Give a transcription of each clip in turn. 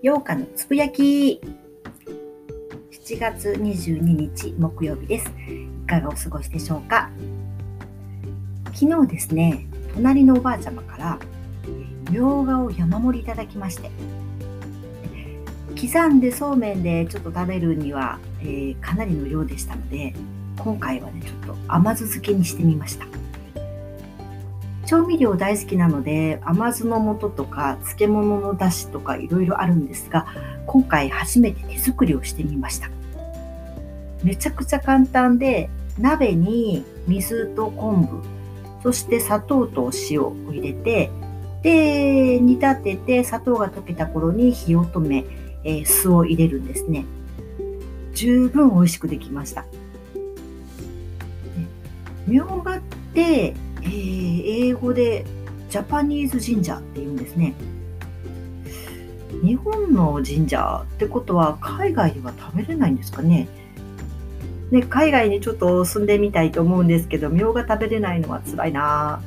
8日のつぶやき。7月22日木曜日です。いかがお過ごしでしょうか？昨日ですね隣のおばあちゃまからみょうがを山盛りいただきまして。刻んでそうめんでちょっと食べるには、えー、かなりの量でしたので今回はねちょっと甘酢漬けにしてみました。調味料大好きなので甘酢の素とか漬物のだしとかいろいろあるんですが今回初めて手作りをしてみました。めちゃくちゃ簡単で鍋に水と昆布そして砂糖と塩を入れてで煮立てて砂糖が溶けた頃に火を止め、えー、酢を入れるんですね。十分美味しくできました。みょうがってえー、英語でジャパニーズジンジャーって言うんですね。日本のジンジャーってことは海外では食べれないんですかね。ね、海外にちょっと住んでみたいと思うんですけど、みょうが食べれないのは辛いな。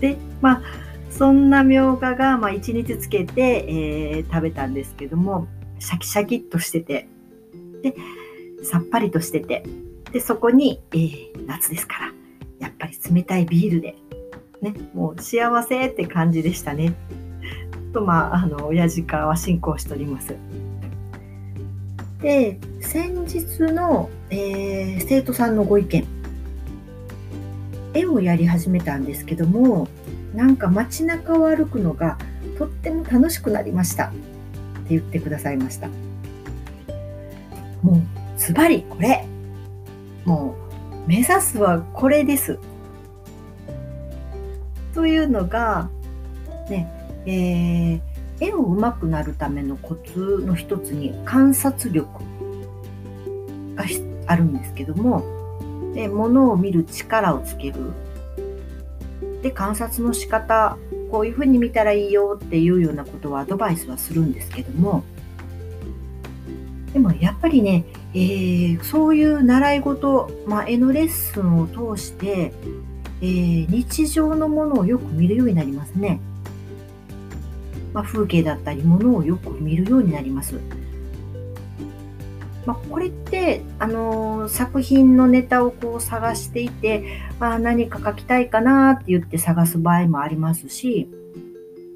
で、まあ、そんなみょうがが、まあ、1日つけて、えー、食べたんですけども、シャキシャキっとしてて、で、さっぱりとしてて、で、そこに、えー、夏ですから、やっぱり冷たいビールで、ね、もう幸せって感じでしたね。と、まあ、あの、親父からは進行しております。で、先日の、えー、生徒さんのご意見。絵をやり始めたんですけども、なんか街中を歩くのがとっても楽しくなりましたって言ってくださいました。もう、ズバリこれ。もう、目指すはこれです。というのが、ね、えー、絵を上手くなるためのコツの一つに観察力があるんですけども、で物を見る力をつける。で、観察の仕方、こういうふうに見たらいいよっていうようなことはアドバイスはするんですけども、でもやっぱりね、えー、そういう習い事、まあ、絵のレッスンを通して、えー、日常のものをよく見るようになりますね。まあ、風景だったり、ものをよく見るようになります。まあ、これって、あのー、作品のネタをこう探していて、あ何か描きたいかなって言って探す場合もありますし、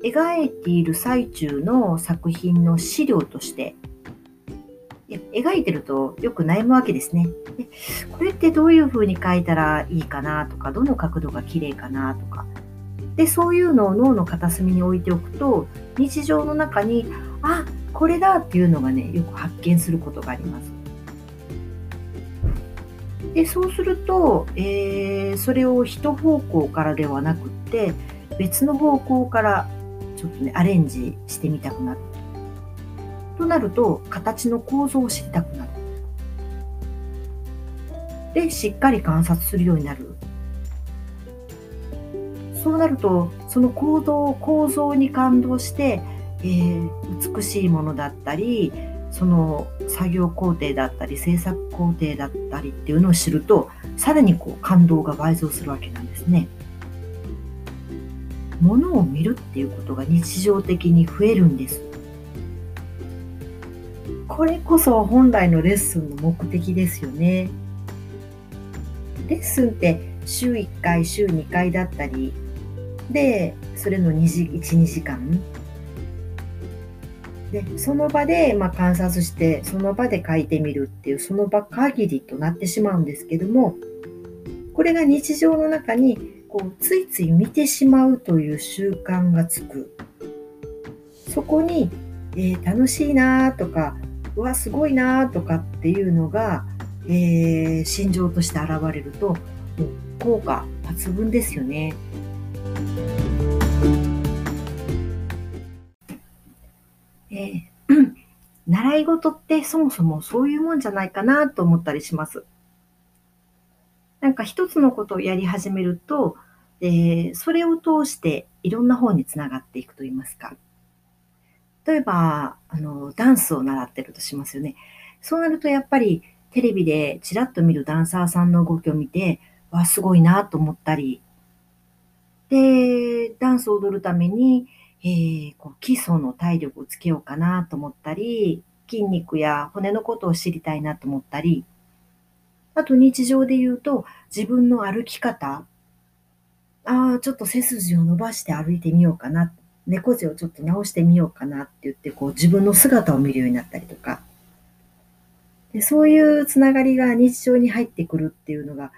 描いている最中の作品の資料として描いてるとよく悩むわけですね。でこれってどういう風に描いたらいいかなとか、どの角度が綺麗かなとか。で、そういうのを脳の片隅に置いておくと、日常の中に、あ、これだっていうのがね、よく発見することがあります。で、そうすると、えー、それを一方向からではなくって、別の方向からちょっとね、アレンジしてみたくなる。となると形の構造を知りたくなる。でしっかり観察するようになる。そうなるとその行動構造に感動して、えー、美しいものだったりその作業工程だったり制作工程だったりっていうのを知るとさらにこう感動が倍増するわけなんですね。ものを見るっていうことが日常的に増えるんです。これこそ本来のレッスンの目的ですよね。レッスンって週1回、週2回だったり、で、それの1、2時間。で、その場で、まあ、観察して、その場で書いてみるっていう、その場限りとなってしまうんですけども、これが日常の中に、こう、ついつい見てしまうという習慣がつく。そこに、えー、楽しいなとか、うわすごいなとかっていうのが、えー、心情として現れるともう効果抜群ですよね。えー、習い事ってそもそもそういうもんじゃないかなと思ったりします。なんか一つのことをやり始めると、えー、それを通していろんな方につながっていくといいますか。例えば、あの、ダンスを習ってるとしますよね。そうなるとやっぱりテレビでちらっと見るダンサーさんの動きを見て、わ、すごいなと思ったり、で、ダンスを踊るために、えー、こう基礎の体力をつけようかなと思ったり、筋肉や骨のことを知りたいなと思ったり、あと日常で言うと自分の歩き方、ああ、ちょっと背筋を伸ばして歩いてみようかな、猫背をちょっと直してみようかなって言って、こう自分の姿を見るようになったりとか、でそういうつながりが日常に入ってくるっていうのが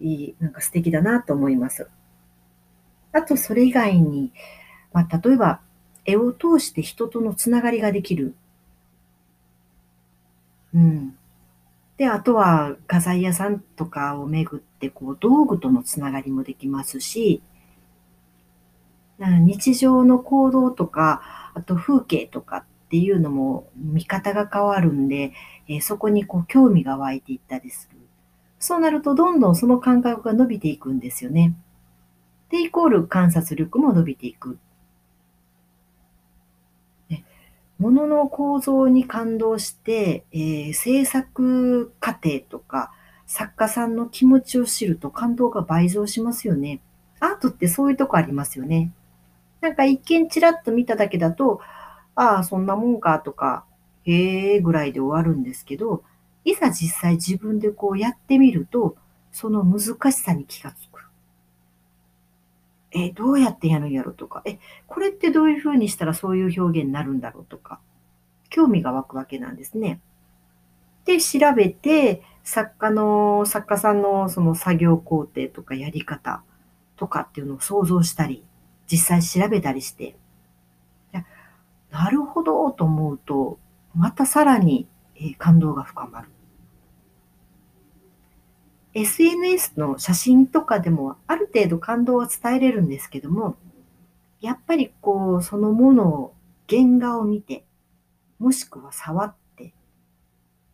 いい、なんか素敵だなと思います。あと、それ以外に、まあ、例えば、絵を通して人とのつながりができる。うん。で、あとは画材屋さんとかを巡って、こう、道具とのつながりもできますし、な日常の行動とか、あと風景とかっていうのも見方が変わるんで、えー、そこにこう興味が湧いていったりする。そうなるとどんどんその感覚が伸びていくんですよね。で、イコール観察力も伸びていく。物の構造に感動して、えー、制作過程とか作家さんの気持ちを知ると感動が倍増しますよね。アートってそういうとこありますよね。なんか一見ちらっと見ただけだと、ああ、そんなもんかとか、へえぐらいで終わるんですけど、いざ実際自分でこうやってみると、その難しさに気がつく。え、どうやってやるんやろとか、え、これってどういうふうにしたらそういう表現になるんだろうとか、興味が湧くわけなんですね。で、調べて、作家の、作家さんのその作業工程とかやり方とかっていうのを想像したり、実際調べたりして、なるほどと思うと、またさらに感動が深まる。SNS の写真とかでもある程度感動は伝えれるんですけども、やっぱりこう、そのものを原画を見て、もしくは触って、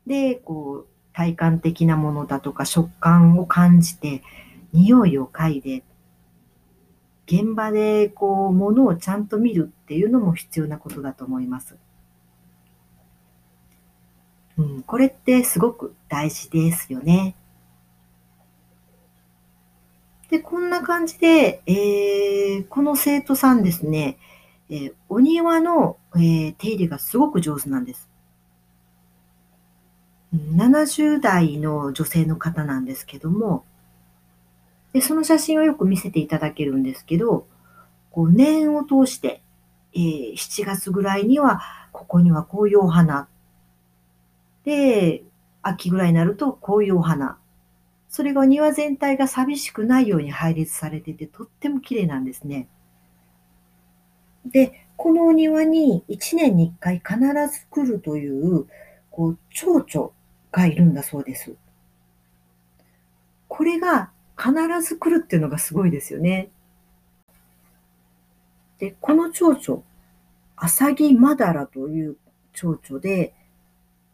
で、こう、体感的なものだとか食感を感じて、匂いを嗅いで、現場でこう、ものをちゃんと見るっていうのも必要なことだと思います。うん、これってすごく大事ですよね。で、こんな感じで、えー、この生徒さんですね、えー、お庭の、えー、手入れがすごく上手なんです。70代の女性の方なんですけども、でその写真をよく見せていただけるんですけど、こう年を通して、えー、7月ぐらいには、ここにはこういうお花。で、秋ぐらいになるとこういうお花。それが庭全体が寂しくないように配列されてて、とっても綺麗なんですね。で、このお庭に1年に1回必ず来るという、こう、蝶々がいるんだそうです。これが必ず来るっていうのがすごいですよね。で、この蝶々、アサギマダラという蝶々で、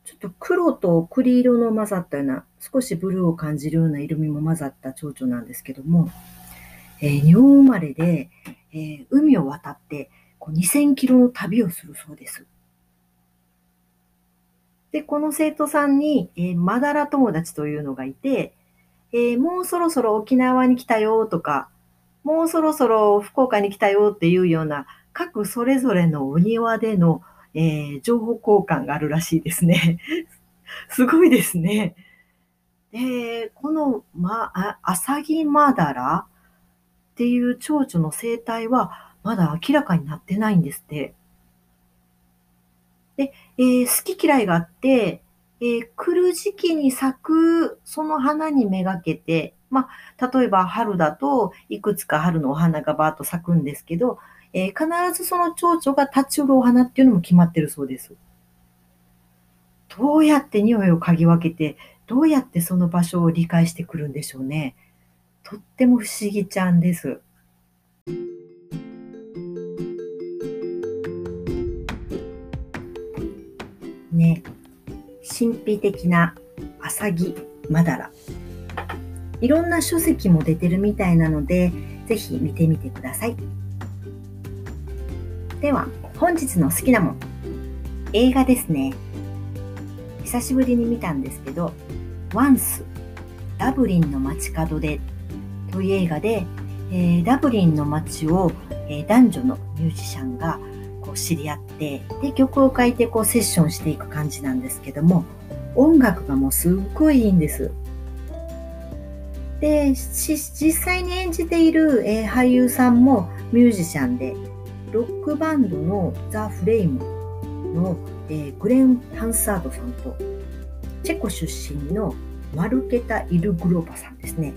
ちょっと黒と栗色の混ざったような、少しブルーを感じるような色味も混ざった蝶々なんですけども、えー、日本生まれで、えー、海を渡ってこう2000キロの旅をするそうです。で、この生徒さんに、えー、マダラ友達というのがいて、えー、もうそろそろ沖縄に来たよとか、もうそろそろ福岡に来たよっていうような、各それぞれのお庭でのえー、情報交換があるらしいですね。すごいですね。で、この、ま、あ、アサギマダラっていう蝶々の生態はまだ明らかになってないんですって。で、えー、好き嫌いがあって、えー、来る時期に咲くその花にめがけて、まあ、例えば春だといくつか春のお花がバーッと咲くんですけど、えー、必ずその蝶々が立ち寄るお花っていうのも決まってるそうです。どうやって匂いを嗅ぎ分けて、どうやってその場所を理解してくるんでしょうね。とっても不思議ちゃんです。ね、神秘的なアサギマダラ。いろんな書籍も出てるみたいなので、ぜひ見てみてください。では本日の好きなもん映画ですね久しぶりに見たんですけど「ワンスダブリンの街角で」という映画で、えー、ダブリンの街を、えー、男女のミュージシャンが知り合ってで曲を書いてこうセッションしていく感じなんですけども音楽がもうすっごいいいんです。で実際に演じている、えー、俳優さんもミュージシャンでロックバンドのザ・フレイムの、えー、グレン・ハンサードさんとチェコ出身のマルケタ・イルグローバさんですね。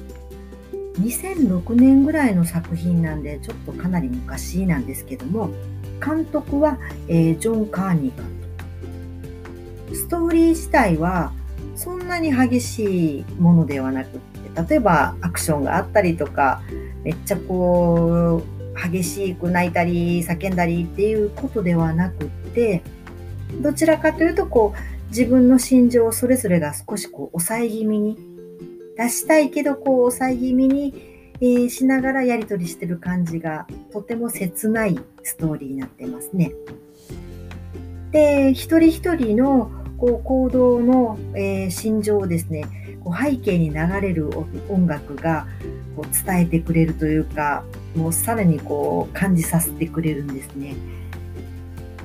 2006年ぐらいの作品なんでちょっとかなり昔なんですけども監督は、えー、ジョン・カーニー。監督ストーリー自体はそんなに激しいものではなくって例えばアクションがあったりとかめっちゃこう激しく泣いたり叫んだりっていうことではなくってどちらかというとこう自分の心情をそれぞれが少しこう抑え気味に出したいけどこう抑え気味に、えー、しながらやり取りしてる感じがとても切ないストーリーになってますね。で一人一人のこう行動の、えー、心情をですねこう背景に流れる音楽がこう伝えてくれるというかもうさらにこう感じさせてくれるんですね。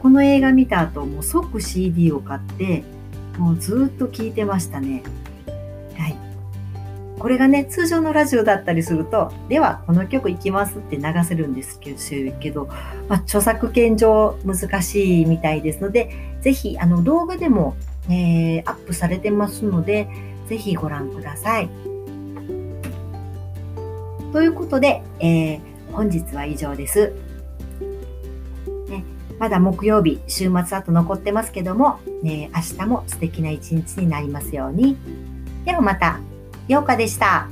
この映画見た後もう即 CD を買ってもうずっと聴いてましたね。これがね、通常のラジオだったりすると、ではこの曲いきますって流せるんですけど、まあ、著作権上難しいみたいですので、ぜひあの動画でも、えー、アップされてますので、ぜひご覧ください。ということで、えー、本日は以上です。ね、まだ木曜日、週末あと残ってますけども、ね、明日も素敵な一日になりますように。ではまた。ようかでした。